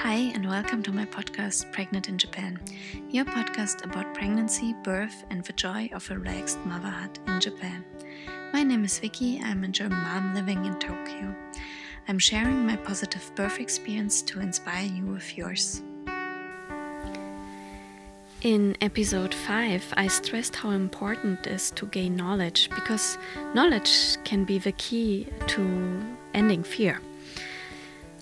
Hi, and welcome to my podcast, Pregnant in Japan, your podcast about pregnancy, birth, and the joy of a relaxed motherhood in Japan. My name is Vicky, I'm a German mom living in Tokyo. I'm sharing my positive birth experience to inspire you with yours. In episode 5, I stressed how important it is to gain knowledge because knowledge can be the key to ending fear.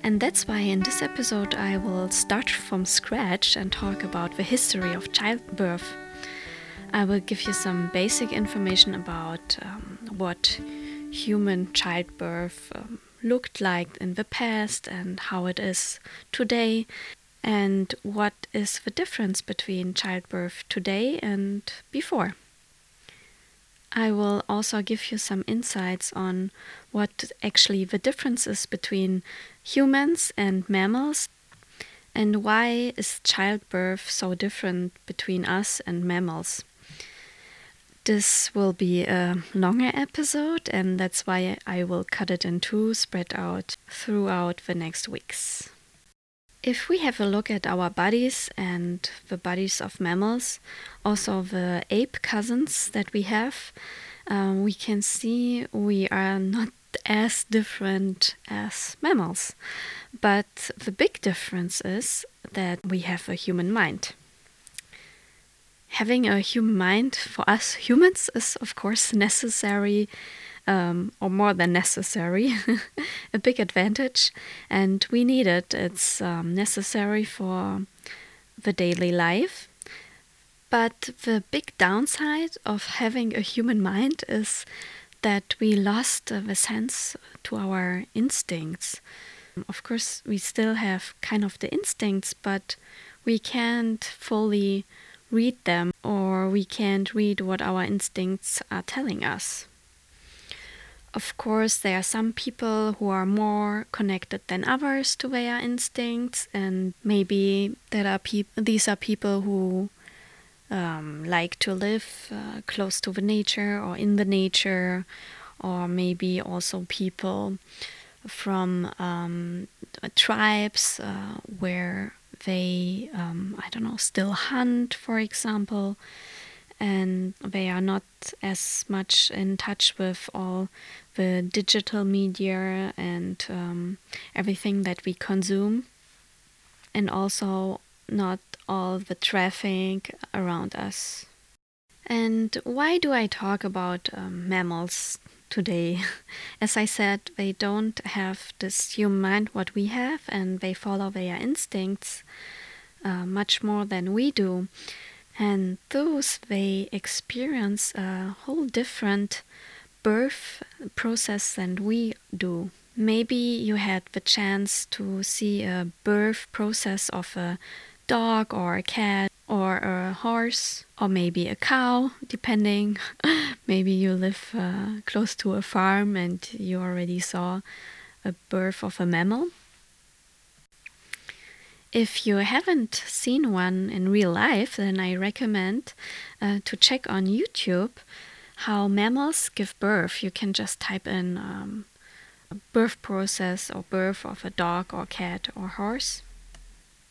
And that's why in this episode I will start from scratch and talk about the history of childbirth. I will give you some basic information about um, what human childbirth um, looked like in the past and how it is today, and what is the difference between childbirth today and before. I will also give you some insights on what actually the difference is between humans and mammals and why is childbirth so different between us and mammals. This will be a longer episode, and that's why I will cut it in two, spread out throughout the next weeks. If we have a look at our bodies and the bodies of mammals, also the ape cousins that we have, um, we can see we are not as different as mammals. But the big difference is that we have a human mind. Having a human mind for us humans is, of course, necessary um, or more than necessary, a big advantage, and we need it. It's um, necessary for the daily life. But the big downside of having a human mind is that we lost uh, the sense to our instincts. Of course, we still have kind of the instincts, but we can't fully read them or we can't read what our instincts are telling us. Of course, there are some people who are more connected than others to their instincts, and maybe there are peop- these are people who um, like to live uh, close to the nature or in the nature, or maybe also people from um, tribes uh, where they, um, I don't know, still hunt, for example and they are not as much in touch with all the digital media and um, everything that we consume, and also not all the traffic around us. And why do I talk about um, mammals today? As I said, they don't have this human mind what we have, and they follow their instincts uh, much more than we do. And those they experience a whole different birth process than we do. Maybe you had the chance to see a birth process of a dog or a cat or a horse or maybe a cow, depending. maybe you live uh, close to a farm and you already saw a birth of a mammal. If you haven't seen one in real life, then I recommend uh, to check on YouTube how mammals give birth. You can just type in um, birth process or birth of a dog or cat or horse.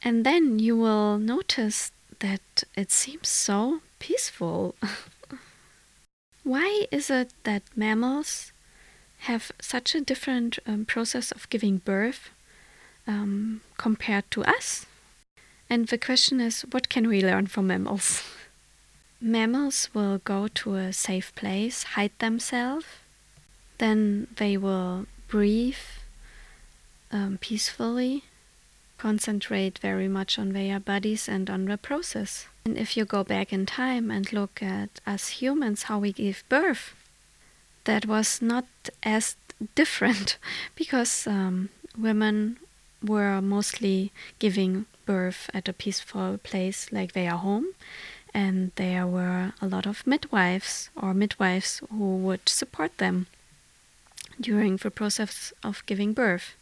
And then you will notice that it seems so peaceful. Why is it that mammals have such a different um, process of giving birth um, compared to us. And the question is what can we learn from mammals? mammals will go to a safe place, hide themselves, then they will breathe um, peacefully, concentrate very much on their bodies and on the process. And if you go back in time and look at us humans, how we give birth, that was not as different because um, women were mostly giving birth at a peaceful place like their home and there were a lot of midwives or midwives who would support them during the process of giving birth.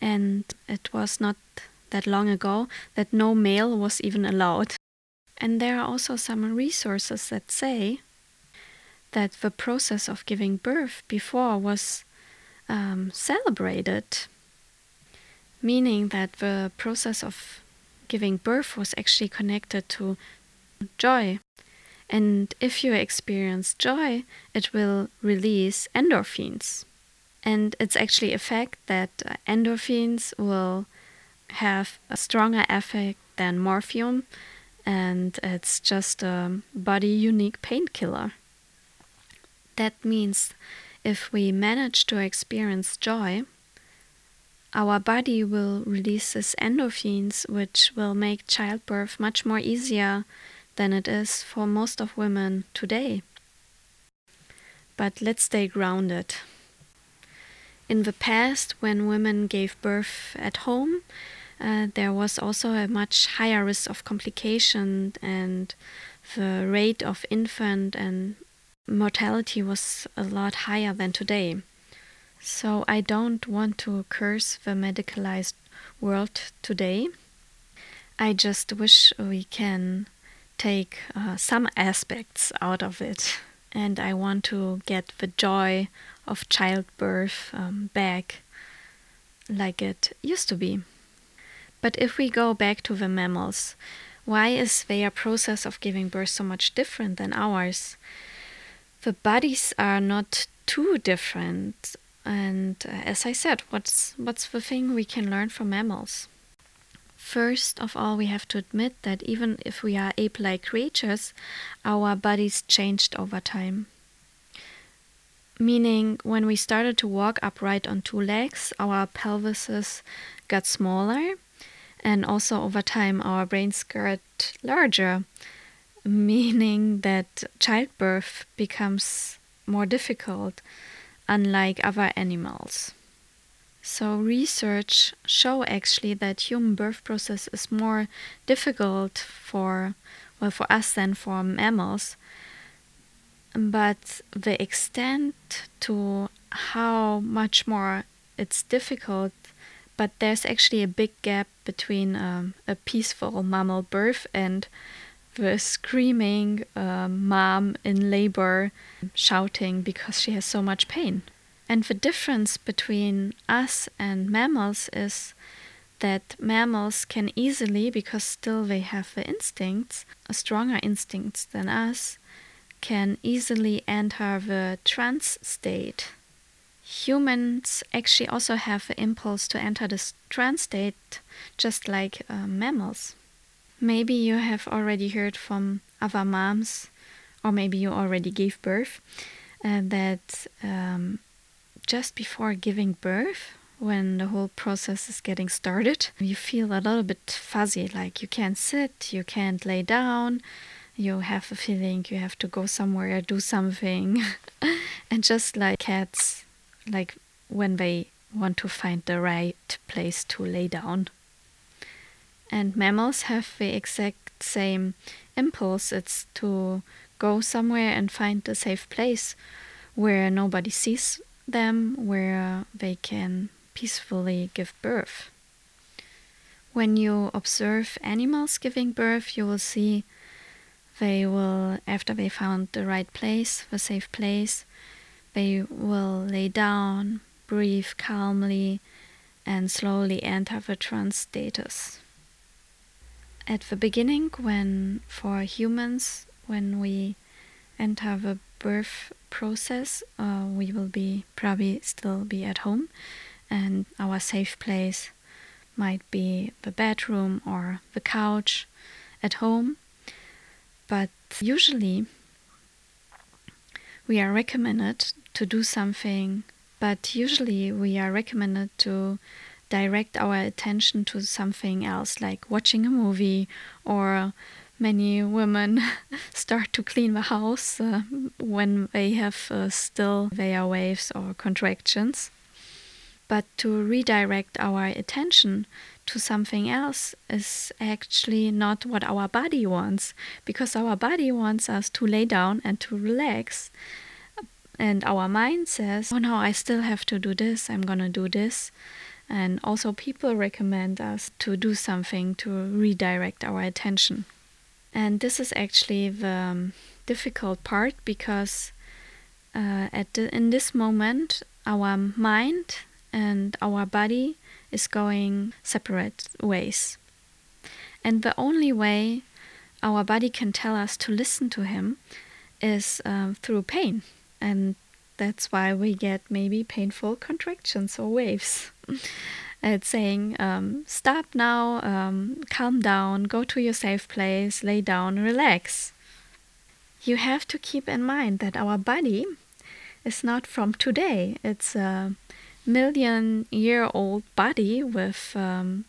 And it was not that long ago that no male was even allowed. And there are also some resources that say that the process of giving birth before was um, celebrated meaning that the process of giving birth was actually connected to joy. And if you experience joy, it will release endorphins. And it's actually a fact that uh, endorphins will have a stronger effect than morphine, and it's just a body unique painkiller. That means if we manage to experience joy, our body will release these endorphins, which will make childbirth much more easier than it is for most of women today. But let's stay grounded. In the past, when women gave birth at home, uh, there was also a much higher risk of complication, and the rate of infant and mortality was a lot higher than today. So I don't want to curse the medicalized world today. I just wish we can take uh, some aspects out of it. And I want to get the joy of childbirth um, back like it used to be. But if we go back to the mammals, why is their process of giving birth so much different than ours? The bodies are not too different. And uh, as I said, what's what's the thing we can learn from mammals? First of all, we have to admit that even if we are ape like creatures, our bodies changed over time. Meaning, when we started to walk upright on two legs, our pelvises got smaller, and also over time, our brains got larger, meaning that childbirth becomes more difficult, unlike other animals. So research show actually that human birth process is more difficult for well for us than for mammals. But the extent to how much more it's difficult, but there's actually a big gap between um, a peaceful mammal birth and the screaming uh, mom in labor shouting because she has so much pain. And the difference between us and mammals is that mammals can easily, because still they have the instincts, stronger instincts than us, can easily enter the trance state. Humans actually also have the impulse to enter this trance state, just like uh, mammals. Maybe you have already heard from other moms, or maybe you already gave birth, uh, that um, just before giving birth, when the whole process is getting started, you feel a little bit fuzzy, like you can't sit, you can't lay down, you have a feeling you have to go somewhere, do something. and just like cats, like when they want to find the right place to lay down. And mammals have the exact same impulse it's to go somewhere and find a safe place where nobody sees them where they can peacefully give birth. When you observe animals giving birth, you will see they will, after they found the right place, the safe place, they will lay down, breathe calmly, and slowly enter the trance status. At the beginning, when for humans, when we enter the birth process, uh, we will be probably still be at home, and our safe place might be the bedroom or the couch at home. But usually, we are recommended to do something, but usually, we are recommended to direct our attention to something else, like watching a movie or many women start to clean the house uh, when they have uh, still their waves or contractions. But to redirect our attention to something else is actually not what our body wants, because our body wants us to lay down and to relax. And our mind says, oh no, I still have to do this, I'm gonna do this. And also, people recommend us to do something to redirect our attention. And this is actually the um, difficult part because uh, at the, in this moment, our mind and our body is going separate ways. And the only way our body can tell us to listen to him is um, through pain. And that's why we get maybe painful contractions or waves. it's saying, um, stop now, um, calm down, go to your safe place, lay down, relax. You have to keep in mind that our body is not from today. It's a million year old body with um,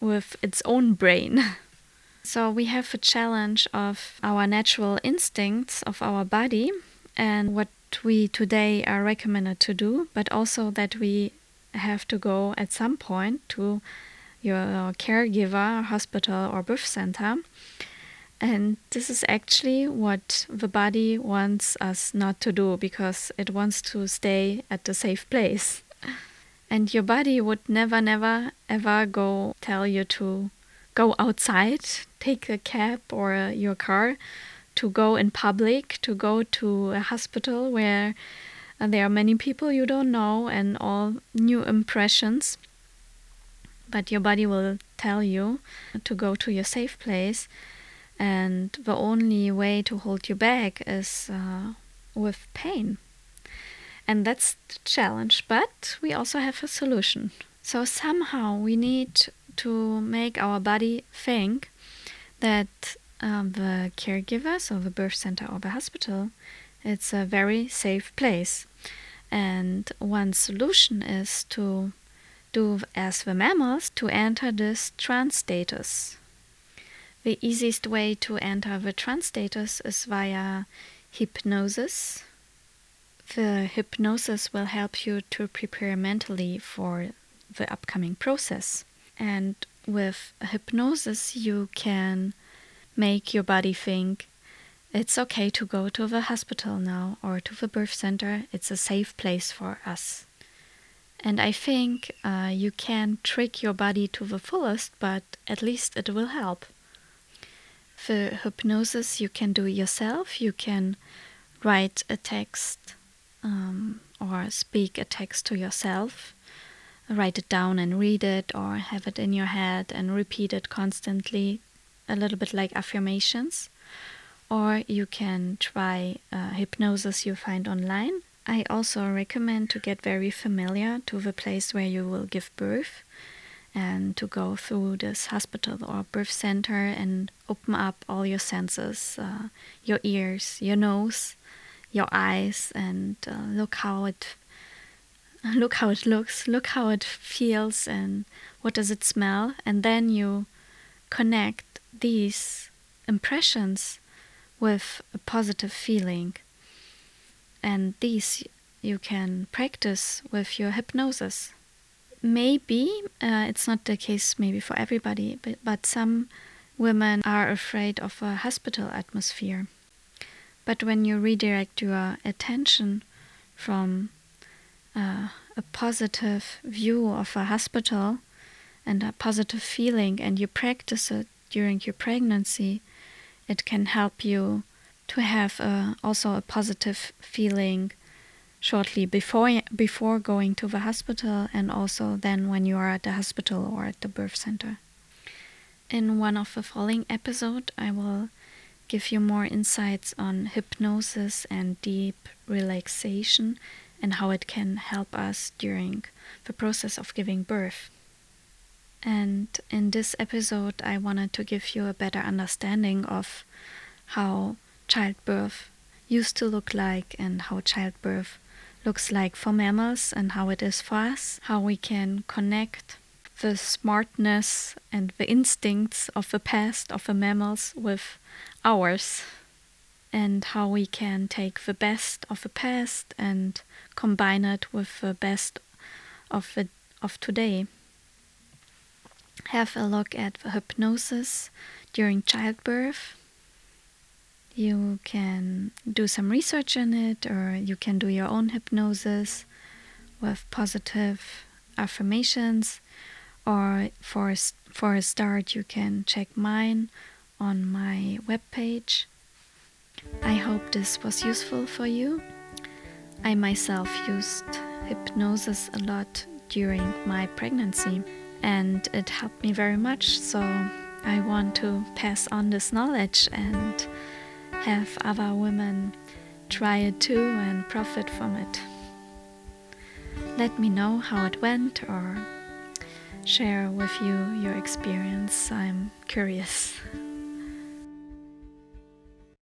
with its own brain. so we have a challenge of our natural instincts of our body and what we today are recommended to do, but also that we have to go at some point to your caregiver, hospital, or birth center. And this is actually what the body wants us not to do because it wants to stay at the safe place. And your body would never, never, ever go tell you to go outside, take a cab or your car to go in public, to go to a hospital where there are many people you don't know and all new impressions. But your body will tell you to go to your safe place, and the only way to hold you back is uh, with pain. And that's the challenge, but we also have a solution. So somehow we need to make our body think that um, the caregiver, so the birth center or the hospital, it's a very safe place. And one solution is to do as the mammals to enter this trance status. The easiest way to enter the trance status is via hypnosis. The hypnosis will help you to prepare mentally for the upcoming process. And with hypnosis, you can make your body think it's okay to go to the hospital now or to the birth center. It's a safe place for us. And I think uh, you can trick your body to the fullest, but at least it will help. The hypnosis you can do yourself. You can write a text um, or speak a text to yourself write it down and read it or have it in your head and repeat it constantly a little bit like affirmations. Or you can try uh, hypnosis you find online. I also recommend to get very familiar to the place where you will give birth and to go through this hospital or birth center and open up all your senses uh, your ears, your nose, your eyes, and uh, look how it look how it looks, look how it feels, and what does it smell, and then you connect these impressions with a positive feeling. And these you can practice with your hypnosis. Maybe uh, it's not the case, maybe for everybody, but, but some women are afraid of a hospital atmosphere. But when you redirect your attention from uh, a positive view of a hospital and a positive feeling, and you practice it during your pregnancy, it can help you to have a, also a positive feeling shortly before before going to the hospital and also then when you are at the hospital or at the birth center. In one of the following episode, I will give you more insights on hypnosis and deep relaxation and how it can help us during the process of giving birth. And in this episode, I wanted to give you a better understanding of how childbirth used to look like and how childbirth looks like for mammals and how it is for us, how we can connect the smartness and the instincts of the past of the mammals with ours, and how we can take the best of the past and combine it with the best of the, of today have a look at hypnosis during childbirth. You can do some research in it, or you can do your own hypnosis with positive affirmations, or for for a start, you can check mine on my webpage. I hope this was useful for you. I myself used hypnosis a lot during my pregnancy, and it helped me very much. So I want to pass on this knowledge and have other women try it too and profit from it. Let me know how it went or share with you your experience. I'm curious.